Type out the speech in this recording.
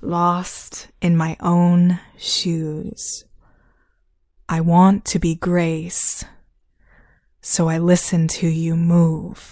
lost in my own shoes. I want to be grace, so I listen to you move.